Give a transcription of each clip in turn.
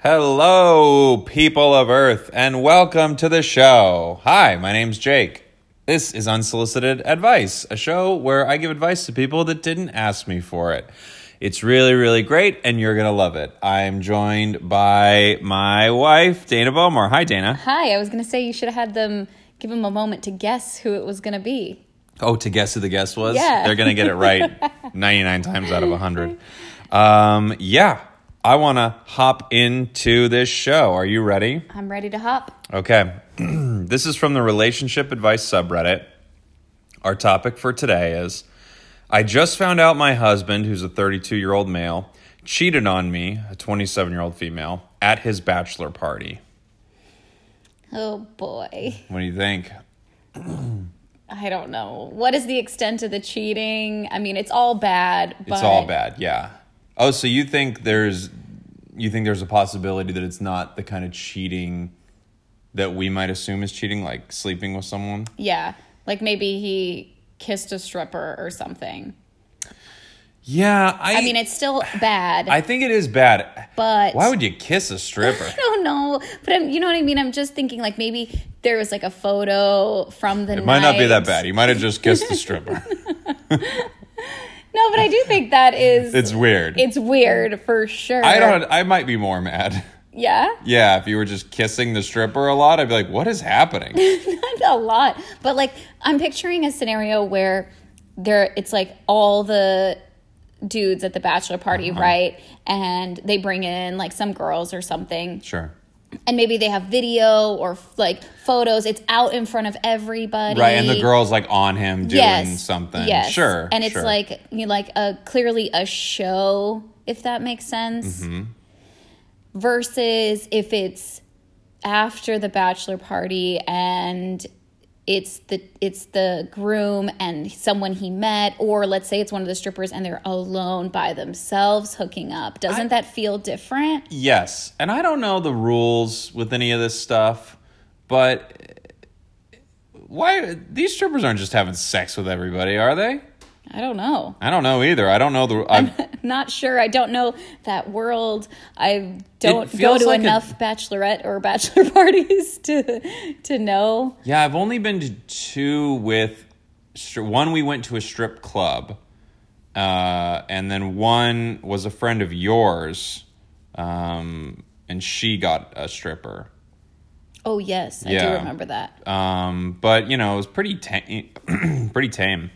Hello, people of Earth, and welcome to the show. Hi, my name's Jake. This is Unsolicited Advice, a show where I give advice to people that didn't ask me for it. It's really, really great, and you're going to love it. I'm joined by my wife, Dana Bowmore. Hi, Dana. Hi, I was going to say you should have had them give them a moment to guess who it was going to be. Oh, to guess who the guest was? Yeah. They're going to get it right 99 times out of 100. Um, yeah, I want to hop into this show. Are you ready? I'm ready to hop. Okay. this is from the relationship advice subreddit. Our topic for today is I just found out my husband, who's a 32 year old male, cheated on me, a 27 year old female, at his bachelor party. Oh boy. What do you think? I don't know. What is the extent of the cheating? I mean, it's all bad. But It's all bad, yeah. Oh, so you think there's you think there's a possibility that it's not the kind of cheating that we might assume is cheating, like sleeping with someone? Yeah. Like maybe he kissed a stripper or something. Yeah, I, I mean, it's still bad. I think it is bad. But- why would you kiss a stripper? I don't know, but I'm, you know what I mean. I'm just thinking like maybe there was like a photo from the. It might not be that bad. You might have just kissed the stripper. No, but I do think that is. it's weird. It's weird for sure. I don't. I might be more mad. Yeah, Yeah, if you were just kissing the stripper a lot, I'd be like, "What is happening?" not a lot, but like I'm picturing a scenario where there, it's like all the dudes at the bachelor party, Uh-huh. right? And they bring in like some girls or something, sure. And maybe they have video or like photos. It's out in front of everybody, Right, and the girl's like on him doing yes, something. Yes, Sure. and it's sure. like you know, like a clearly a show, if that makes sense. Mm-hmm. Versus if it's after the bachelor party and it's the it's the groom and someone he met, or let's say it's one of the strippers and they're alone by themselves hooking up. Doesn't I- that feel different? Yes, and I don't know the rules with any of this stuff, but why these strippers aren't just having sex with everybody, are they? I don't know. I don't know either. I don't know the. I'm, Not sure. I don't know that world. I don't go to like a- enough bachelorette or bachelor parties to to know. yeah, I've only been to two with. One we went to a strip club, uh, and then one was a friend of yours, um, and she got a stripper. Oh yes, I Yeah. do remember that. Um, but you know, it was pretty tame. pretty tame.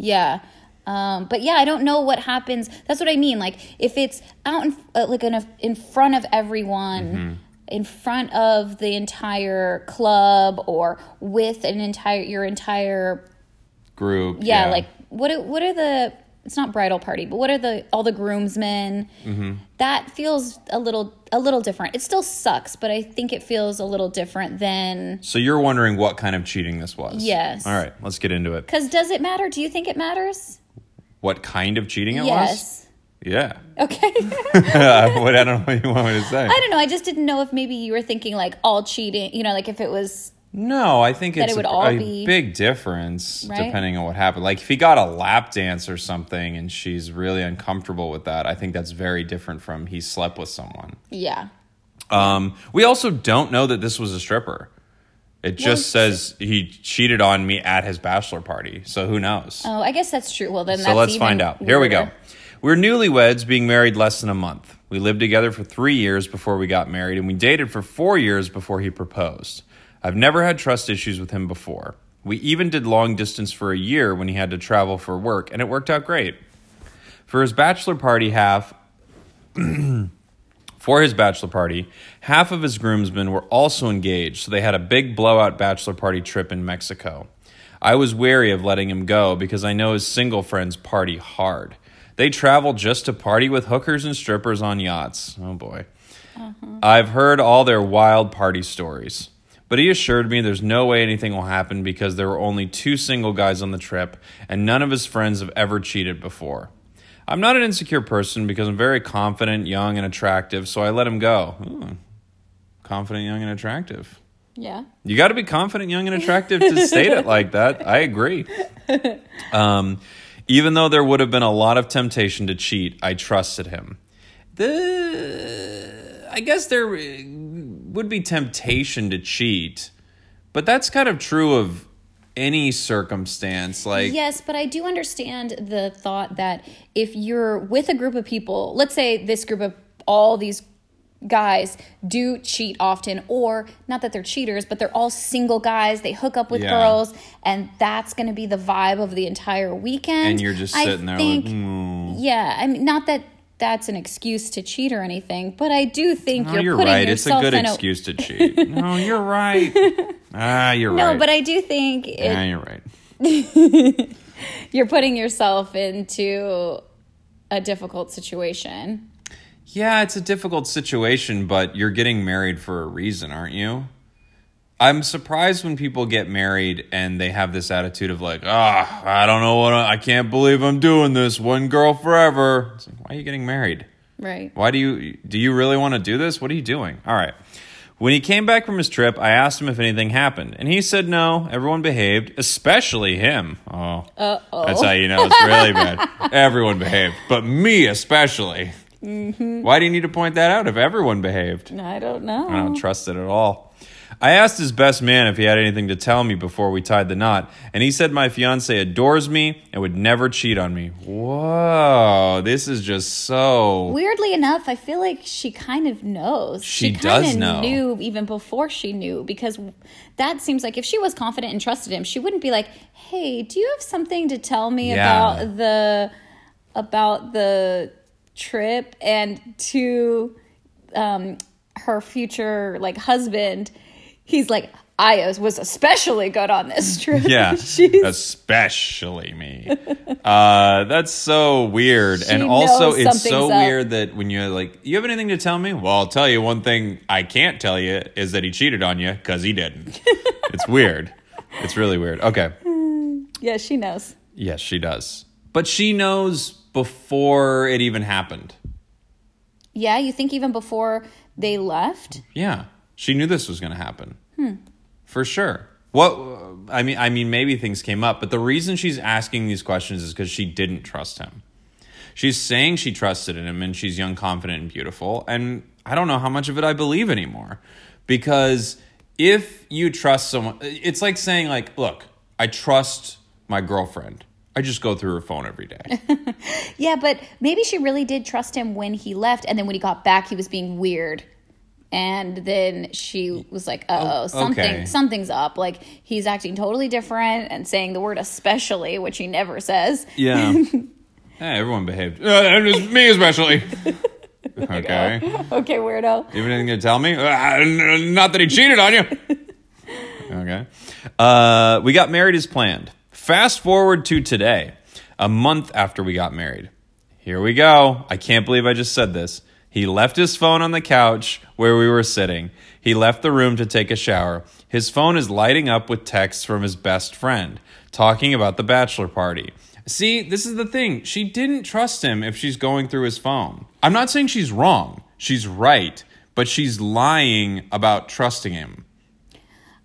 Yeah. Um, but yeah, I don't know what happens. That's what I mean. Like if it's out in, uh, like in, a, in front of everyone, Mm-hmm. in front of the entire club, or with an entire your entire Group. yeah, like what what are the it's not bridal party, but what are the all the groomsmen? Mm-hmm. That feels a little a little different. It still sucks, but I think it feels a little different than So you're wondering what kind of cheating this was? Yes. All right, let's get into it. because does it matter? Do you think it matters? What kind of cheating it yes. was? Yeah. Okay. what I don't know what you want me to say. I don't know. I just didn't know if maybe you were thinking like all cheating. You know, like if it was No, I think it's it would a, all a be- big difference Right? depending on what happened. Like if he got a lap dance or something and she's really uncomfortable with that, I think that's very different from he slept with someone. yeah. Um, we also don't know that this was a stripper. It just says he cheated on me at his bachelor party. So who knows? Oh, I guess that's true. Well, then So let's find out. Here we go. We're newlyweds being married less than a month. We lived together for three years before we got married, and we dated for four years before he proposed. I've never had trust issues with him before. We even did long distance for a year when he had to travel for work, and it worked out great. For his bachelor party, half for his bachelor party, half of his groomsmen were also engaged, so they had a big blowout bachelor party trip in Mexico. I was wary of letting him go because I know his single friends party hard. They travel just to party with hookers and strippers on yachts. Oh boy. Uh-huh. I've heard all their wild party stories. But he assured me there's no way anything will happen because there were only two single guys on the trip and none of his friends have ever cheated before. I'm not an insecure person because I'm very confident, young, and attractive, so I let him go. Ooh, confident, young, and attractive. Yeah. You got to be confident, young, and attractive to state it like that. I agree. Um, even though there would have been a lot of temptation to cheat, I trusted him. The I guess there would be temptation to cheat, but that's kind of true of any circumstance. Like, Yes, but I do understand the thought that if you're with a group of people, let's say this group of all these guys do cheat often, or not that they're cheaters, but they're all single guys. They hook up with Yeah. girls, and that's going to be the vibe of the entire weekend. and you're just I sitting there think- like, hmm. yeah, I mean, not that that's an excuse to cheat or anything, but I do think No, you're, you're putting right. It's a good in excuse to cheat. no, you're right. Ah, you're No, right. but I do think it, Ah, you're right. you're putting yourself into a difficult situation. Yeah, it's a difficult situation, but you're getting married for a reason, aren't you? I'm surprised when people get married and they have this attitude of like, ah, I don't know what I, I can't believe I'm doing this. One girl forever. It's like, why are you getting married? Right. Why do you do you really want to do this? What are you doing? All right. When he came back from his trip, I asked him if anything happened, and he said no. Everyone behaved, especially him. Oh, Uh-oh. that's how you know it's really bad. Everyone behaved, but me especially. Mm-hmm. Why do you need to point that out if everyone behaved? I don't know. I don't trust it at all. I asked his best man if he had anything to tell me before we tied the knot, and he said my fiance adores me and would never cheat on me. Whoa, this is just so. Weirdly enough, I feel like she kind of knows. She kinda does know. Knew even before she knew because that seems like if she was confident and trusted him, she wouldn't be like, "Hey, do you have something to tell me Yeah. about the about the trip?" And to um, her future like husband, he's like, "I was especially good on this trip." Yeah, She's- especially me. Uh, that's so weird, and also it's so up. weird that when you're like, "You have anything to tell me?" Well, I'll tell you one thing. I can't tell you is that he cheated on you because he didn't. it's weird. It's really weird. Okay. yeah, she knows. Yes, she does, but she knows before it even happened. Yeah, you think even before they left? Yeah, she knew this was going to happen. For sure. What I mean, I mean, maybe things came up, but the reason she's asking these questions is because she didn't trust him. She's saying she trusted in him, and she's young, confident, and beautiful. And I don't know how much of it I believe anymore, because if you trust someone, it's like saying, like, look, I trust my girlfriend. I just go through her phone every day. Yeah, but maybe she really did trust him when he left, and then when he got back, he was being weird. And then she was like, "Oh, something, okay. something's up. Like he's acting totally different and saying the word especially, which he never says." Yeah. hey, everyone behaved. Uh, me especially. okay. Okay, weirdo. You have anything to tell me? Uh, not that he cheated on you. okay. Uh, we got married as planned. Fast forward to today, a month after we got married. Here we go. I can't believe I just said this. He left his phone on the couch where we were sitting. He left the room to take a shower. His phone is lighting up with texts from his best friend talking about the bachelor party. See, this is the thing. She didn't trust him if she's going through his phone. I'm not saying she's wrong. She's right, but she's lying about trusting him.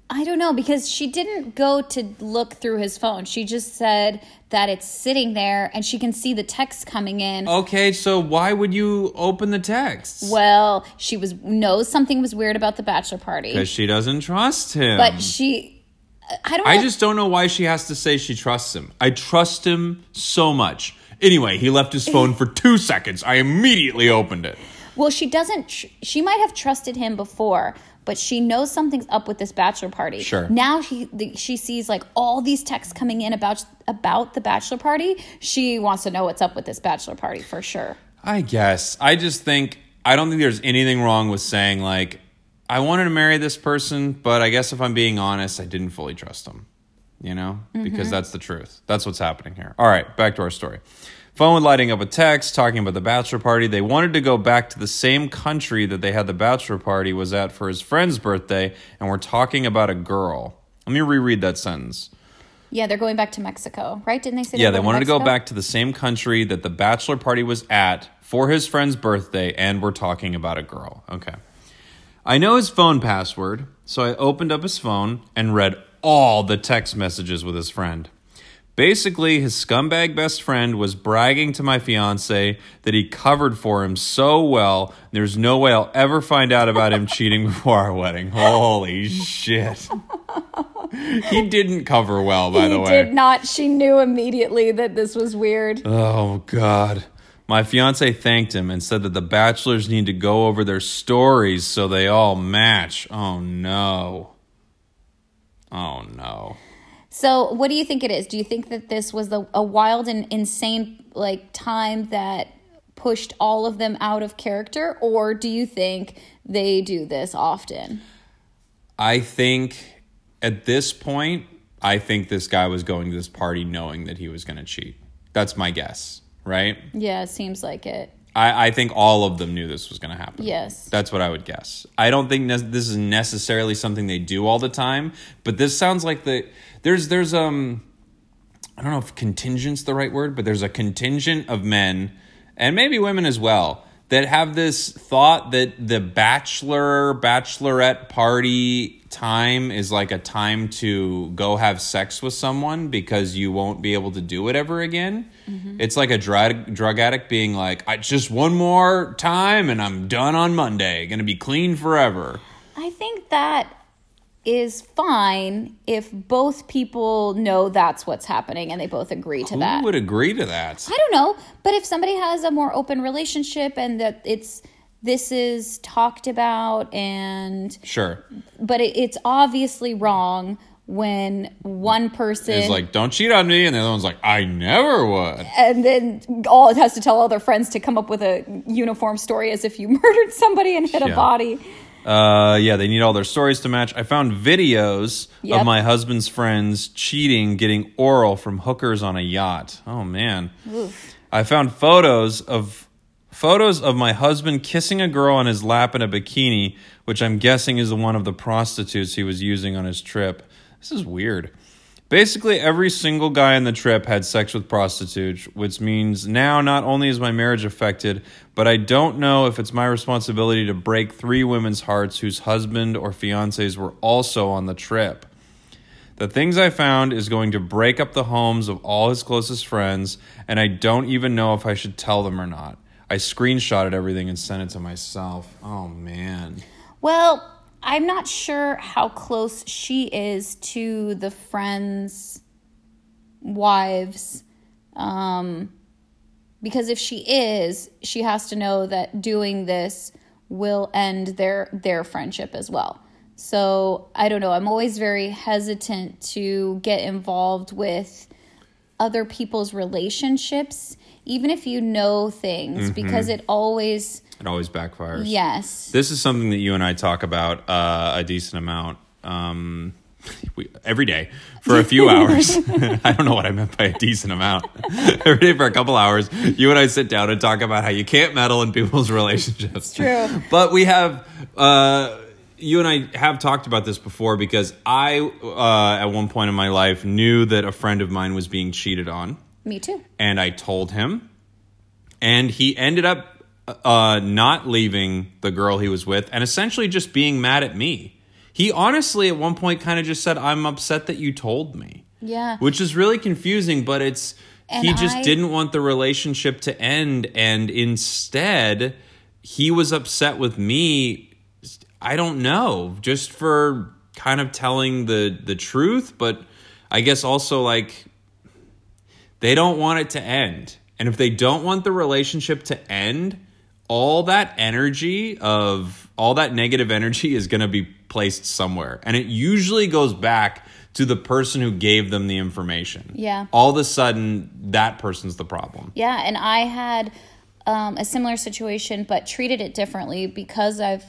I don't know because she didn't go to look through his phone. She just said that it's sitting there and she can see the text coming in. Okay, so why would you open the texts? Well, she was knows something was weird about the bachelor party, Because she doesn't trust him. but she, I don't. I know. just don't know why she has to say she trusts him. I trust him so much. Anyway, he left his phone for two seconds. I immediately opened it. Well, she doesn't. Tr- she might have trusted him before, but she knows something's up with this bachelor party. Sure. Now she the, she sees like all these texts coming in about about the bachelor party. She wants to know what's up with this bachelor party for sure. I guess. I just think, I don't think there's anything wrong with saying, like, I wanted to marry this person, but I guess if I'm being honest, I didn't fully trust him. You know? Because mm-hmm. that's the truth. That's what's happening here. All right, back to our story. Phone lighting up a text talking about the bachelor party. They wanted to go back to the same country that they had the bachelor party was at for his friend's birthday, and we're talking about a girl. Let me reread that sentence. Yeah, they're going back to Mexico, right? Didn't they say? Yeah, they wanted to go back to the same country that the bachelor party was at for his friend's birthday, and we're talking about a girl. Okay. I know his phone password, so I opened up his phone and read all the text messages with his friend. Basically, his scumbag best friend was bragging to my fiance that he covered for him so well, there's no way I'll ever find out about him cheating before our wedding. Holy shit. he didn't cover well, by he the way. He did not. She knew immediately that this was weird. Oh, God. My fiance thanked him and said that the bachelors need to go over their stories so they all match. Oh, no. Oh, no. So, what do you think it is? Do you think that this was the, a wild and insane like time that pushed all of them out of character, or do you think they do this often? I think at this point, I think this guy was going to this party knowing that he was going to cheat. That's my guess, right? Yeah, it seems like it. I, I think all of them knew this was going to happen. Yes. That's what I would guess. I don't think ne- this is necessarily something they do all the time, but this sounds like the there's there's um I don't know if contingent's the right word, but there's a contingent of men and maybe women as well that have this thought that the bachelor bachelorette party time is like a time to go have sex with someone because you won't be able to do it ever again. Mm-hmm. It's like a drug drug addict being like, I just one more time and I'm done on Monday, gonna be clean forever. I think that is fine if both people know that's what's happening and they both agree to that. Who would agree to that? I don't know, but if somebody has a more open relationship and that it's this is talked about and Sure. but it, it's obviously wrong when one person is like, don't cheat on me, and the other one's like, I never would. and then all it has to tell all their friends to come up with a uniform story as if you murdered somebody and hit a body. Uh, yeah, they need all their stories to match. I found videos Yep. of my husband's friends cheating, getting oral from hookers on a yacht. Oh man. I found photos of photos of my husband kissing a girl on his lap in a bikini, which I'm guessing is one of the prostitutes he was using on his trip. This is weird. Basically, every single guy on the trip had sex with prostitutes, which means now not only is my marriage affected, but I don't know if it's my responsibility to break three women's hearts whose husband or fiancés were also on the trip. The things I found is going to break up the homes of all his closest friends, and I don't even know if I should tell them or not. I screenshotted everything and sent it to myself. Oh man. Well, I'm not sure how close she is to the friends' wives. Um, because if she is, she has to know that doing this will end their their friendship as well. So I don't know. I'm always very hesitant to get involved with other people's relationships, even if you know things, because it always It always backfires. yes. This is something that you and I talk about uh, a decent amount um, we, every day for a few hours. I don't know what I meant by a decent amount. every day for a couple hours, you and I sit down and talk about how you can't meddle in people's relationships. true. But we have. Uh, you and I have talked about this before because I, uh, at one point in my life, knew that a friend of mine was being cheated on Me too. and I told him, and he ended up uh, not leaving the girl he was with, and essentially just being mad at me. He honestly, at one point, kind of just said, "I'm upset that you told me," Yeah. which is really confusing. But it's he just I- didn't want the relationship to end, and instead, he was upset with me. I don't know, just for kind of telling the the truth, but I guess also like they don't want it to end. And if they don't want the relationship to end, all that energy of all that negative energy is going to be placed somewhere. And it usually goes back to the person who gave them the information. Yeah. All of a sudden, that person's the problem. Yeah, and I had um, a similar situation, but treated it differently because I've,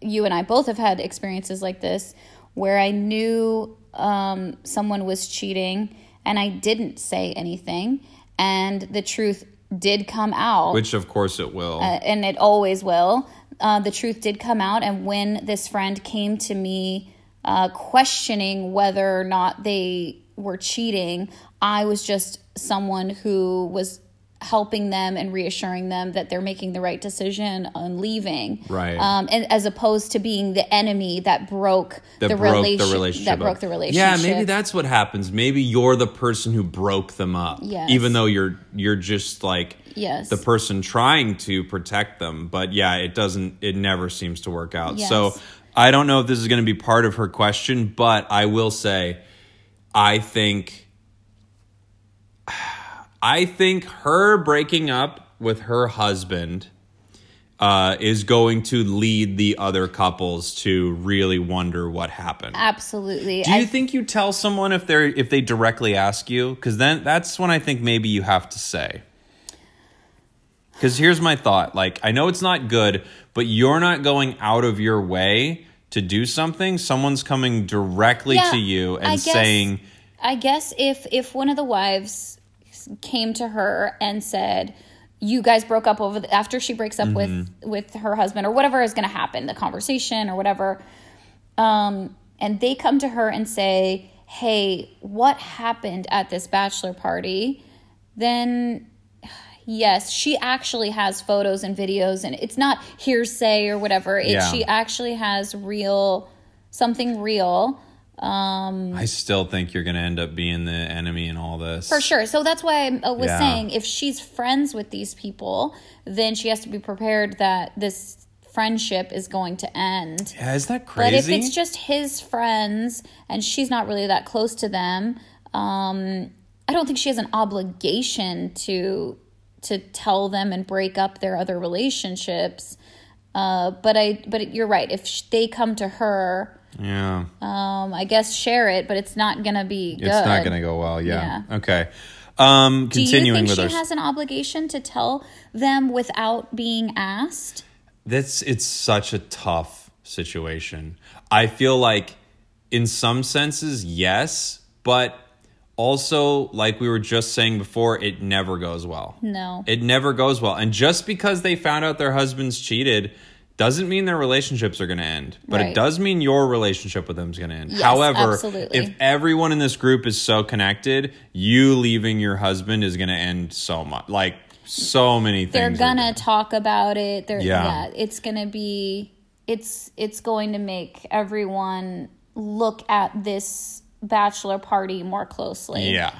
you and I both have had experiences like this where I knew um, someone was cheating and I didn't say anything, and the truth did come out Which, of course, it will. uh, and it always will. Uh, the truth did come out, and when this friend came to me uh, questioning whether or not they were cheating, I was just someone who was helping them and reassuring them that they're making the right decision on leaving. Right. Um, and as opposed to being the enemy that broke that the, broke relation- the relationship that up. broke the relationship. Yeah, maybe that's what happens. Maybe you're the person who broke them up. Yes. Even though you're you're just like Yes. the person trying to protect them. But yeah, it doesn't it never seems to work out. Yes. So I don't know if this is going to be part of her question, but I will say I think I think her breaking up with her husband uh, is going to lead the other couples to really wonder what happened. Absolutely. Do you I- think you tell someone if they're if they directly ask you? Because then that's when I think maybe you have to say. Because here's my thought: like I know it's not good, but you're not going out of your way to do something. Someone's coming directly Yeah, to you I and guess- saying, I guess if if one of the wives came to her and said, "You guys broke up over the, after she breaks up with Mm-hmm. with her husband or whatever is going to happen, the conversation or whatever," um, and they come to her and say, "Hey, what happened at this bachelor party?" Then yes, she actually has photos and videos, and it's not hearsay or whatever. It, Yeah. She actually has real something real. Um, "I still think you're going to end up being the enemy in all this." For sure. So that's why I was Yeah. saying if she's friends with these people, then she has to be prepared that this friendship is going to end. Yeah, is that crazy? But if it's just his friends and she's not really that close to them, um, I don't think she has an obligation to to tell them and break up their other relationships. Uh, but I, but you're right. If sh- they come to her, yeah. um, I guess share it, but it's not gonna be good. It's not going to go well. Yeah. Okay. Um, Do you continuing think with she our has an obligation to tell them without being asked? That's it's such a tough situation. I feel like in some senses yes, but also like we were just saying before it never goes well. No. It never goes well. And just because they found out their husbands cheated doesn't mean their relationships are going to end, but it does mean your relationship with them is going to end. Yes, However, absolutely. if everyone in this group is so connected, you leaving your husband is going to end so much. Like so many things. They're are gonna talk about it. They're Yeah. yeah. it's gonna be it's it's going to make everyone look at this bachelor party more closely. Yeah.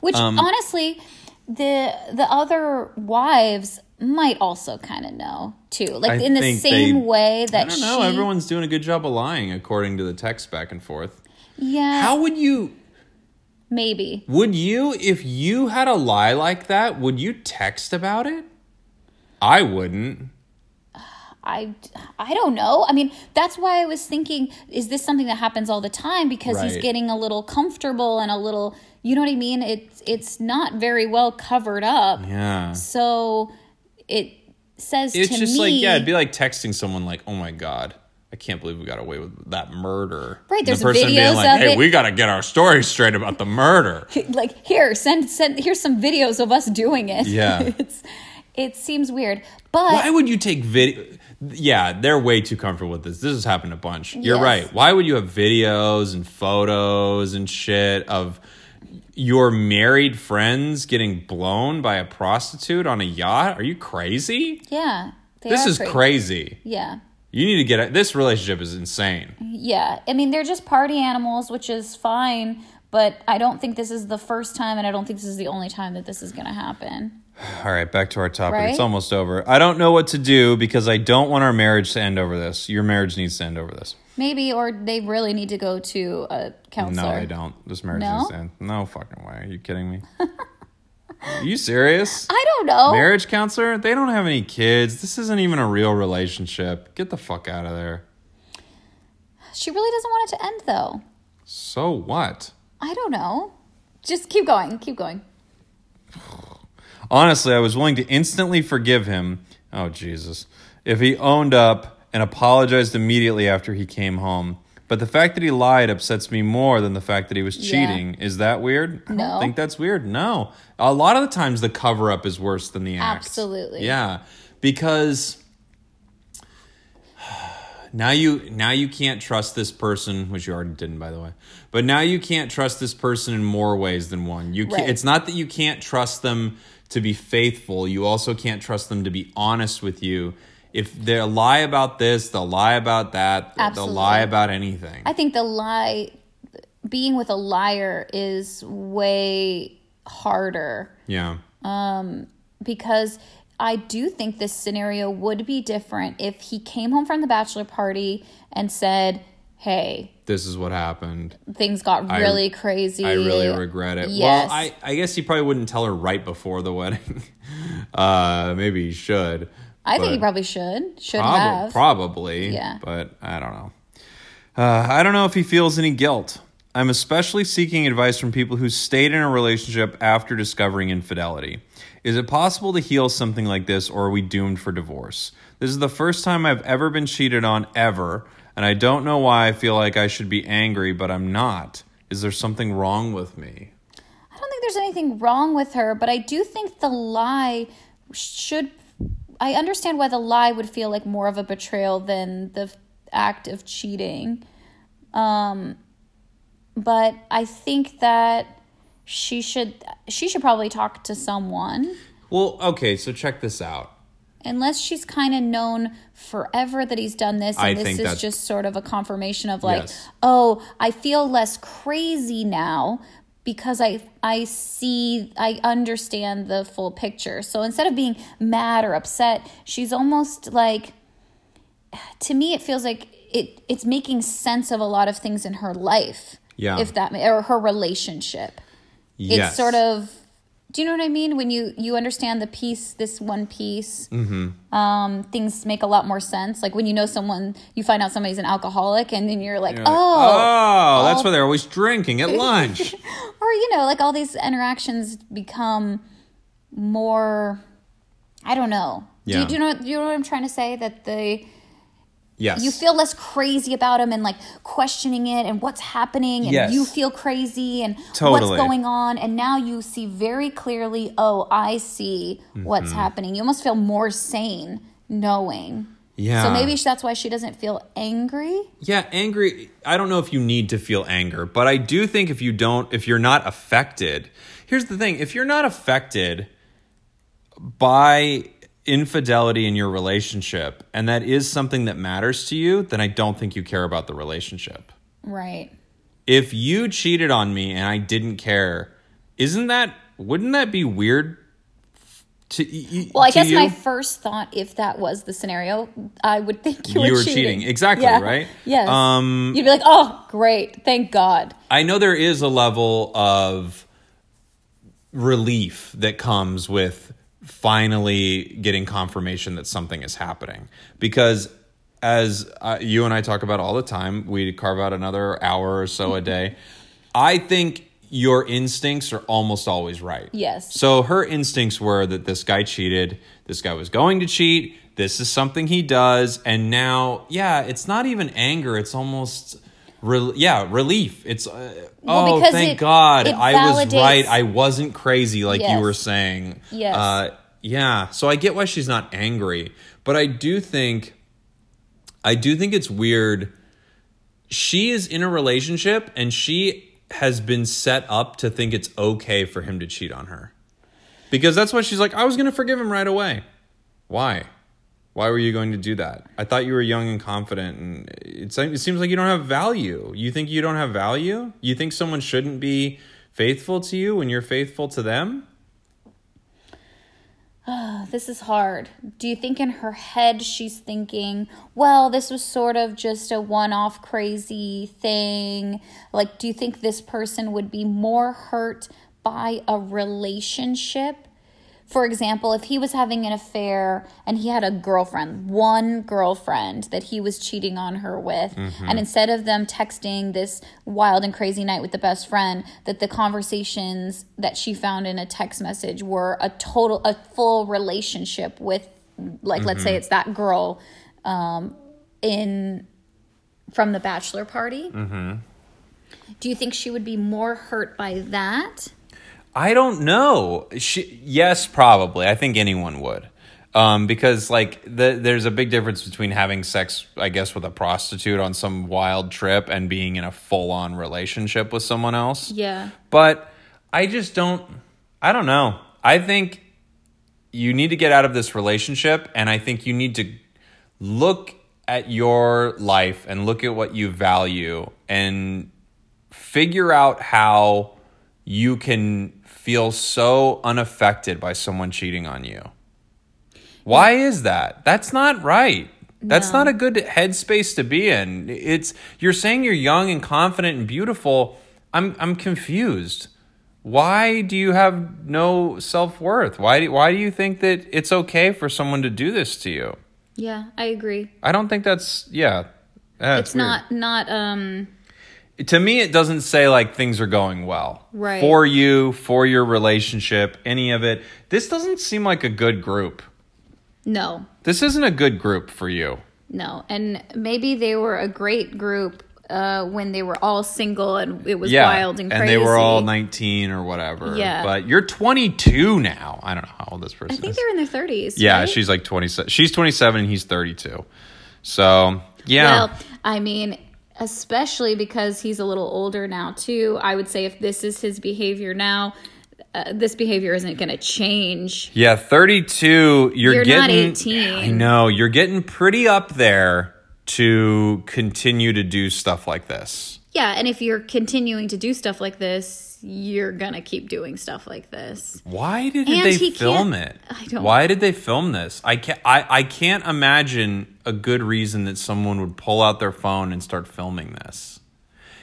Which Um, honestly, the the other wives might also kind of know too. Like I in the same they- way that I don't know. she Everyone's doing a good job of lying, according to the text back and forth. Yeah. How would you? maybe. Would you, if you had a lie like that, would you text about it? I wouldn't. I, I don't know. I mean, that's why I was thinking, is this something that happens all the time? Because he's getting a little comfortable and a little, you know what I mean? It's it's not very well covered up. Yeah. So it says It's to just me, like yeah, it'd be like texting someone like, "Oh my god, I can't believe we got away with that murder." Right, there's the person being videos like, of "Hey, it. we got to get our story straight about the murder." like here, send send here's some videos of us doing it. Yeah. it's it seems weird, but Why would you take video? Yeah, they're way too comfortable with this. This has happened a bunch. You're Yes. right. Why would you have videos and photos and shit of your married friends getting blown by a prostitute on a yacht? Are you crazy? yeah, This is crazy. Yeah. You need to get it. This relationship is insane. Yeah, I mean they're just party animals, which is fine. But I don't think this is the first time, and I don't think this is the only time that this is going to happen. All right, back to our topic. It's almost over. I don't know what to do because I don't want our marriage to end over this. Your marriage needs to end over this. Maybe, or they really need to go to a counselor. No, I don't. This marriage No? to end. No fucking way. Are you kidding me? Are you serious? I don't know. Marriage counselor? They don't have any kids. This isn't even a real relationship. Get the fuck out of there. She really doesn't want it to end, though. So what? I don't know. Just keep going. Keep going. Honestly, I was willing to instantly forgive him. Oh, Jesus. If he owned up and apologized immediately after he came home. But the fact that he lied upsets me more than the fact that he was Yeah. cheating. Is that weird? I No. don't think that's weird. No. A lot of the times the cover up is worse than the act. Absolutely. Yeah. Because now you now you can't trust this person, which you already didn't by the way. But now you can't trust this person in more ways than one. You can't, Right. it's not that you can't trust them to be faithful. You also can't trust them to be honest with you. If they lie about this, they'll lie about that. Absolutely. They'll lie about anything. I think the lie, being with a liar is way harder yeah. Um, because I do think this scenario would be different if he came home from the bachelor party and said, Hey, This is what happened. things got I- really crazy. I really regret it. Yes. Well, I, I guess he probably wouldn't tell her right before the wedding. uh, maybe he should. I think he probably should. Should Prob- have. Probably. Yeah. But I don't know. Uh, I don't know if he feels any guilt. I'm especially seeking advice from people who stayed in a relationship after discovering infidelity. Is it possible to heal something like this, or are we doomed for divorce? This is the first time I've ever been cheated on, ever, and I don't know why I feel like I should be angry, but I'm not. Is there something wrong with me? I don't think there's anything wrong with her, but I do think the lie should. I understand why the lie would feel like more of a betrayal than the act of cheating. Um, but I think that she should she should probably talk to someone Well, okay, so check this out. unless she's kind of known forever that he's done this and I this is just sort of a confirmation of like Yes. oh i feel less crazy now because i i see i understand the full picture so instead of being mad or upset she's almost like to me it feels like it it's making sense of a lot of things in her life Yeah. if that or her relationship Yes. it's sort of do you know what i mean when you you understand the piece this one piece Mm-hmm. um things make a lot more sense like when you know someone you find out somebody's an alcoholic and then you're like You're like, oh oh, that's why they're always drinking at lunch. you know like all these interactions become more i don't know do, Yeah. you, do you know do you know what i'm trying to say that the yes. you feel less crazy about them and like questioning it and what's happening and Yes. you feel crazy and Totally. what's going on and now you see very clearly oh i see what's Mm-hmm. happening you almost feel more sane knowing Yeah. so maybe that's why she doesn't feel angry Yeah, angry. I don't know if you need to feel anger, but I do think if you don't, if you're not affected, here's the thing if you're not affected by infidelity in your relationship, and that is something that matters to you, then I don't think you care about the relationship. right If you cheated on me and I didn't care, isn't that, wouldn't that be weird? To, y- y- well i guess you? my first thought if that was the scenario i would think you, You were were cheating, cheating. Exactly, Yeah. right? yes Um, you'd be like oh great thank god I know there is a level of relief that comes with finally getting confirmation that something is happening because as uh, you and I talk about all the time we carve out another hour or so a day I think your instincts are almost always right Yes. so her instincts were that this guy cheated this guy was going to cheat this is something he does and now yeah it's not even anger it's almost Rel- yeah, relief. It's uh, Well, oh, thank it- God, it I was right. I wasn't crazy like you were saying. Yes. Uh, yeah. So I get why she's not angry, but I do think, I do think it's weird. She is in a relationship and she has been set up to think it's okay for him to cheat on her, because that's why she's like, I was going to forgive him right away. Why? Why were you going to do that? I thought you were young and confident, and it seems like you don't have value. You think you don't have value? You think someone shouldn't be faithful to you when you're faithful to them? This is hard. Do you think in her head she's thinking, well, this was sort of just a one off crazy thing? Like, do you think this person would be more hurt by a relationship? For example, if he was having an affair and he had a girlfriend, one girlfriend that he was cheating on her with, mm-hmm. and instead of them texting this wild and crazy night with the best friend, that the conversations that she found in a text message were a total, a full relationship with, like, let's say mm-hmm. it's that girl um, in from the bachelor party. Mm-hmm. Do you think she would be more hurt by that? I don't know. She, yes, probably. I think anyone would. Um, because like the, there's a big difference between having sex, I guess, with a prostitute on some wild trip and being in a full on relationship with someone else. Yeah. But I just don't. I don't know. I think you need to get out of this relationship and I think you need to look at your life and look at what you value and figure out how you can feel so unaffected by someone cheating on you. Why is that? That's not right. That's No. not a good headspace to be in. It's you're saying you're young and confident and beautiful. I'm I'm confused. Why do you have no self-worth? Why do, why do you think that it's okay for someone to do this to you? Yeah, I agree. I don't think that's yeah. That's it's weird. not not um to me it doesn't say like things are going well Right. for you for your relationship any of it this doesn't seem like a good group no. this isn't a good group for you No. And maybe they were a great group uh when they were all single and it was yeah wild and crazy. And they were all 19 or whatever Yeah. but you're 22 now i don't know how old this person is. I think is they're in their 30s. yeah right? she's like 27 she's 27 and he's 32 so yeah Well, I mean, especially because he's a little older now too. I would say if this is his behavior now, uh, this behavior isn't going to change. Yeah, 32, you're, You're not getting 18. I know, you're getting pretty up there to continue to do stuff like this. Yeah, and if you're continuing to do stuff like this, you're to keep doing stuff like this. Why did And they he film it? I don't- Why did they film this? I can't I, I can't imagine a good reason that someone would pull out their phone and start filming this.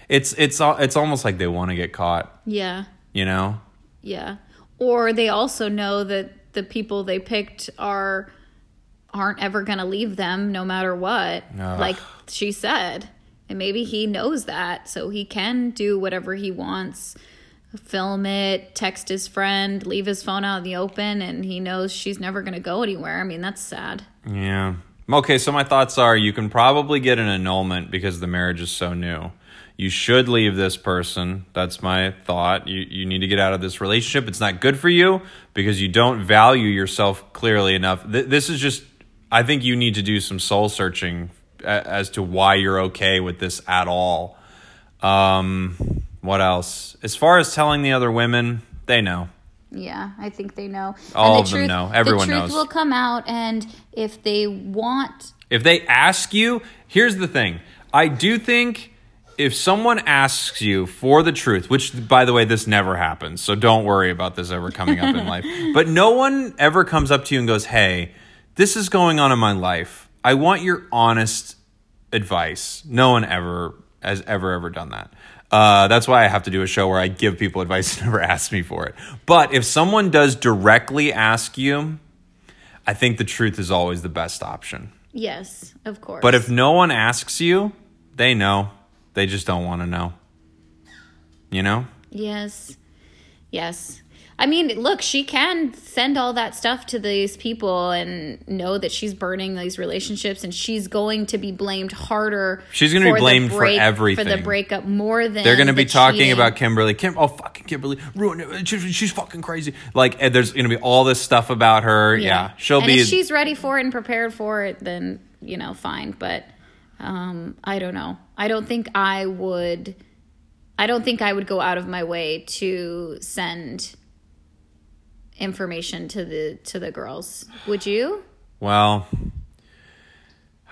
It's it's it's almost like they want to get caught, Yeah. you know? Yeah. Or they also know that the people they picked are aren't ever to leave them no matter what. Ugh. Like she said. And maybe he knows that so he can do whatever he wants. Film it, text his friend, leave his phone out in the open and he knows she's never going to go anywhere. I mean, that's sad. Yeah. Okay, so my thoughts are you can probably get an annulment because the marriage is so new. You should leave this person. That's my thought. You you need to get out of this relationship. It's not good for you because you don't value yourself clearly enough. Th- this is just I think you need to do some soul searching as to why you're okay with this at all. Um what else? As far as telling the other women, they know. Yeah, I think they know. All and of them know. Everyone the truth knows. will come out and if they want If they ask you, here's the thing. I do think if someone asks you for the truth, which by the way, this never happens, so don't worry about this ever coming up in life. But no one ever comes up to you and goes, Hey, this is going on in my life. I want your honest advice. No one ever has ever, ever done that. Uh, that's why I have to do a show where I give people advice and never ask me for it. But if someone does directly ask you, I think the truth is always the best option. yes, of course. But if no one asks you, they know. They just don't want to know. You know? Yes. Yes. I mean, look, she can send all that stuff to these people and know that she's burning these relationships and she's going to be blamed harder. She's gonna be blamed for break- For everything. the breakup more than They're going to be talking cheating. about Kimberly. Kim, oh, fucking Kimberly. Ruined it. She's, she's fucking crazy. Like, and there's going to be all this stuff about her. Yeah. She'll and be. if she's ready for it and prepared for it, then, you know, fine. But um, I don't know. I don't think I would. I don't think I would go out of my way to send information to the to the girls. Would you? Well,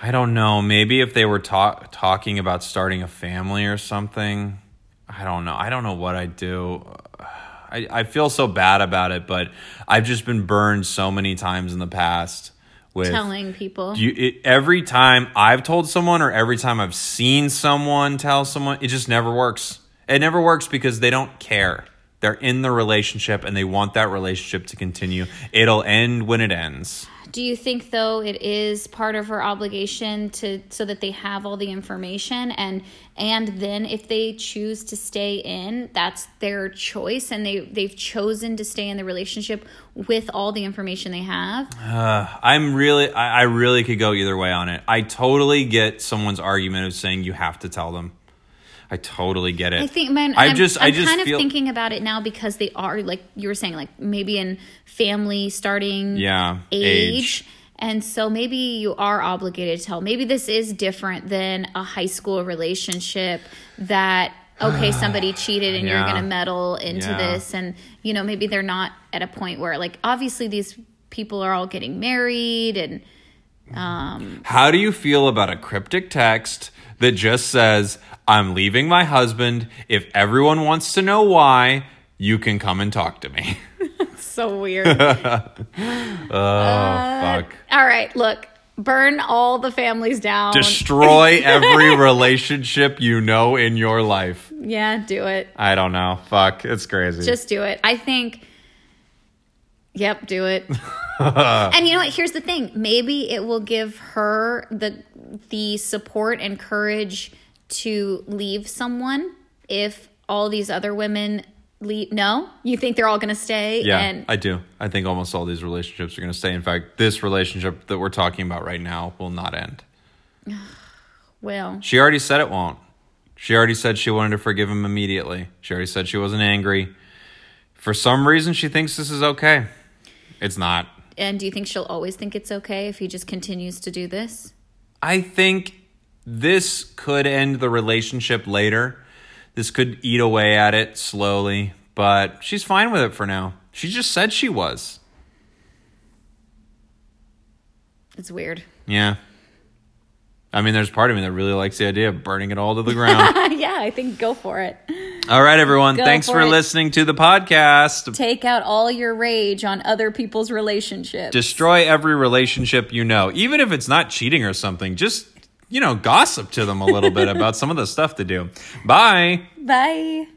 I don't know. Maybe if they were talk, talking about starting a family or something. I don't know. I don't know what I'd do. I, I feel so bad about it, but I've just been burned so many times in the past with Telling people. you, it, every time I've told someone or every time I've seen someone tell someone, it just never works. It never works because they don't care. They're in the relationship and they want that relationship to continue. It'll end when it ends. Do you think though it is part of her obligation to so that they have all the information and and then if they choose to stay in, that's their choice and they they've chosen to stay in the relationship with all the information they have? Uh, I'm really, I, I really could go either way on it. I totally get someone's argument of saying you have to tell them. I totally get it. I think, man, I I'm, just, I'm I just kind feel, of thinking about it now because they are like you were saying, like maybe in family starting yeah, age. And so maybe you are obligated to tell. Maybe this is different than a high school relationship that okay, somebody cheated and you're going to meddle into Yeah. this and you know, maybe they're not at a point where like obviously these people are all getting married and um, How do you feel about a cryptic text that just says, I'm leaving my husband. If everyone wants to know why, you can come and talk to me. so weird. Oh, uh, fuck. all right, look, burn all the families down. Destroy every relationship you know in your life. yeah, do it. I don't know. Fuck. It's crazy. Just do it. I think. Yep, do it. and you know what? Here's the thing. Maybe it will give her the the support and courage to leave someone if all these other women leave. No, you think they're all going to stay? yeah, And I do. I think almost all these relationships are going to stay. In fact, this relationship that we're talking about right now will not end. well, She already said it won't. She already said she wanted to forgive him immediately. She already said she wasn't angry. For some reason, she thinks this is okay. It's not. and do you think she'll always think it's okay if he just continues to do this? I think this could end the relationship later. This could eat away at it slowly, but she's fine with it for now. She just said she was. It's weird. Yeah. I mean, there's part of me that really likes the idea of burning it all to the ground. yeah, I think go for it. all right, everyone. Go Thanks for for listening to the podcast. Take out all your rage on other people's relationships. Destroy every relationship you know, even if it's not cheating or something. Just, you know, gossip to them a little bit about some of the stuff to do. Bye. Bye.